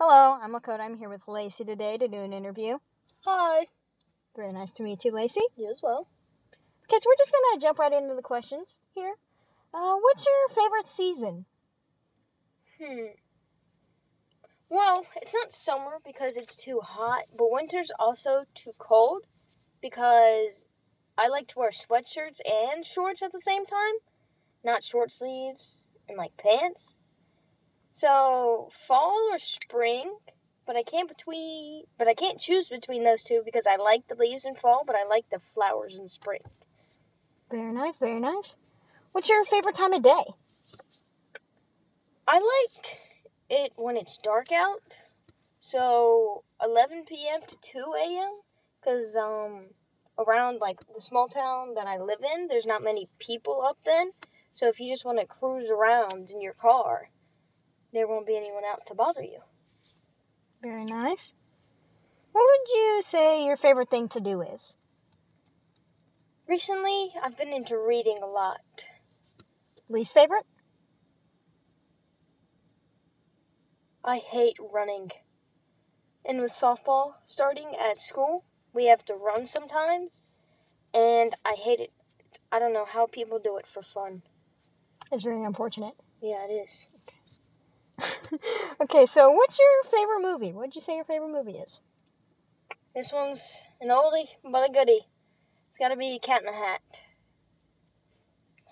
Hello, I'm Lakota. I'm here with Lacey today to do an interview. Hi. Very nice to meet you, Lacey. You as well. Okay, so we're just gonna jump right into the questions here. Uh, what's your favorite season? Hmm. Well, it's not summer because it's too hot, but winter's also too cold because I like to wear sweatshirts and shorts at the same time, not short sleeves and like pants. So, fall or spring, but I can't between but I can't choose between those two because I like the leaves in fall, but I like the flowers in spring. Very nice, very nice. What's your favorite time of day? I like it when it's dark out. So 11 p.m. to 2 a.m. Because um, around like the small town that I live in, there's not many people up then. So if you just want to cruise around in your car, there won't be anyone out to bother you. Very nice. What would you say your favorite thing to do is? Recently, I've been into reading a lot. Least favorite? I hate running. And with softball starting at school, we have to run sometimes, and I hate it. I don't know how people do it for fun. It's very unfortunate. Yeah, it is. okay, so what's your favorite movie? What'd you say your favorite movie is? This one's an oldie, but a goodie. It's gotta be Cat in the Hat.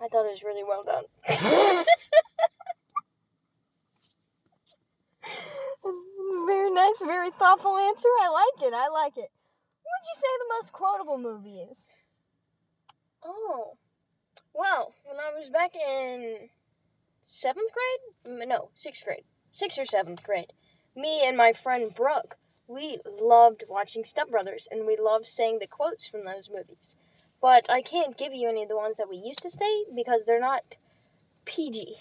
I thought it was really well done. very nice, very thoughtful answer. I like it. I like it. What would you say the most quotable movie is? Oh. Well, when I was back in seventh grade? No, sixth grade. Sixth or seventh grade. Me and my friend Brooke, we loved watching Step Brothers and we loved saying the quotes from those movies. But I can't give you any of the ones that we used to say because they're not PG.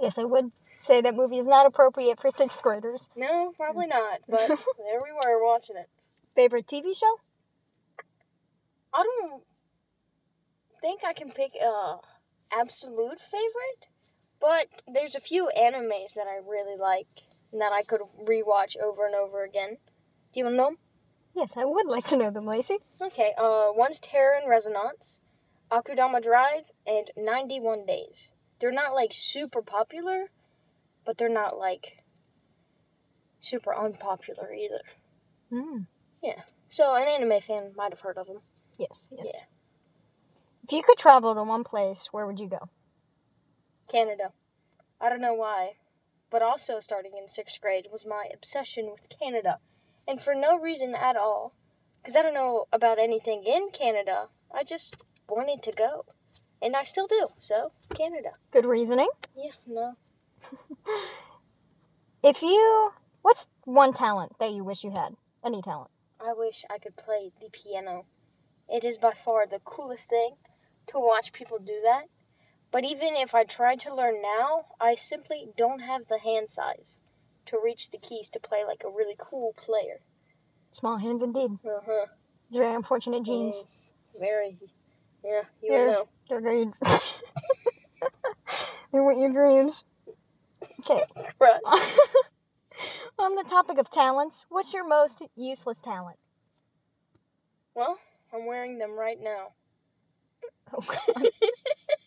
Yes, I would say that movie is not appropriate for sixth graders. No, probably mm. not. But there we were watching it. Favorite TV show? I don't think I can pick a absolute favorite, but there's a few animes that I really like and that I could rewatch over and over again. Do you want to know 'em? Yes, I would like to know them, Lacey. Okay, uh, one's Terror in Resonance, Akudama Drive, and 91 Days. They're not like super popular, but they're not like super unpopular either. Hmm. Yeah. So an anime fan might have heard of them. Yes, yes. Yeah. If you could travel to one place, where would you go? Canada. I don't know why, but also starting in sixth grade was my obsession with Canada. And for no reason at all, because I don't know about anything in Canada, I just wanted to go. And I still do, so Canada. Good reasoning. Yeah, no. If you, what's one talent that you wish you had? Any talent? I wish I could play the piano. It is by far the coolest thing to watch people do that. But even if I tried to learn now, I simply don't have the hand size to reach the keys to play like a really cool player. Small hands indeed. Uh huh. It's very unfortunate genes. Very. Yeah, you Yeah. would know. They're great. They're what your dreams. Okay. Right. On the topic of talents, what's your most useless talent? well, I'm wearing them right now. Oh, God.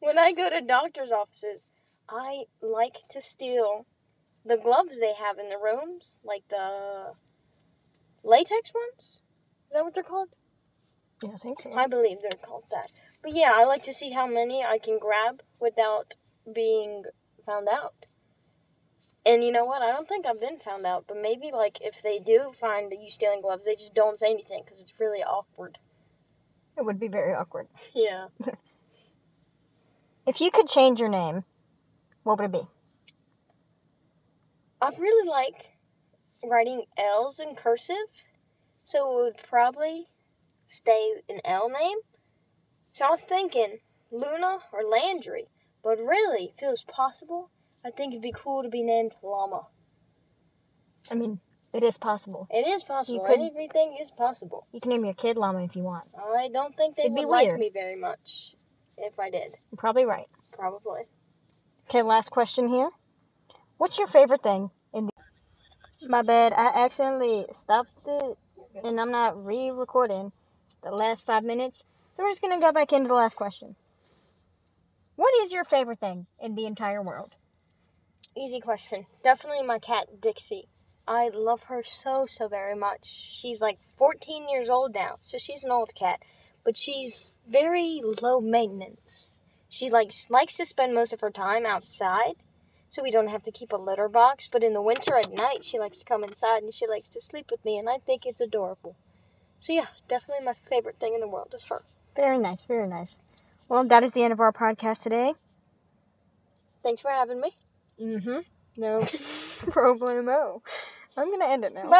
when I go to doctor's offices, I like to steal the gloves they have in the rooms, like the latex ones. Is that what they're called? yeah, I think so. I believe they're called that. But yeah, I like to see how many I can grab without being found out. And you know what? I don't think I've been found out, but maybe like if they do find you stealing gloves, they just don't say anything because it's really awkward. It would be very awkward. Yeah. If you could change your name, what would it be? I really like writing L's in cursive, so it would probably stay an L name. So I was thinking Luna or Landry, but really, if it was possible, I think it'd be cool to be named Llama. I mean, it is possible. It is possible. You could- Anything is possible. You can name your kid Llama if you want. I don't think they It'd be like weird. me very much if I did. Probably right. Probably. Okay, last question here. What's your favorite thing in the My bad. I accidentally stopped it, and I'm not re-recording the last five minutes. So we're just gonna go back into the last question. What is your favorite thing in the entire world? Easy question. Definitely my cat Dixie. I love her so so very much. She's like 14 years old now, so she's an old cat, but she's very low maintenance. She likes likes to spend most of her time outside, so we don't have to keep a litter box. But in the winter at night, she likes to come inside and she likes to sleep with me, and I think it's adorable. So yeah, definitely my favorite thing in the world is her. Very nice, very nice. Well, that is the end of our podcast today. Thanks for having me. Mm-hmm. No problemo. I'm gonna end it now. Bye.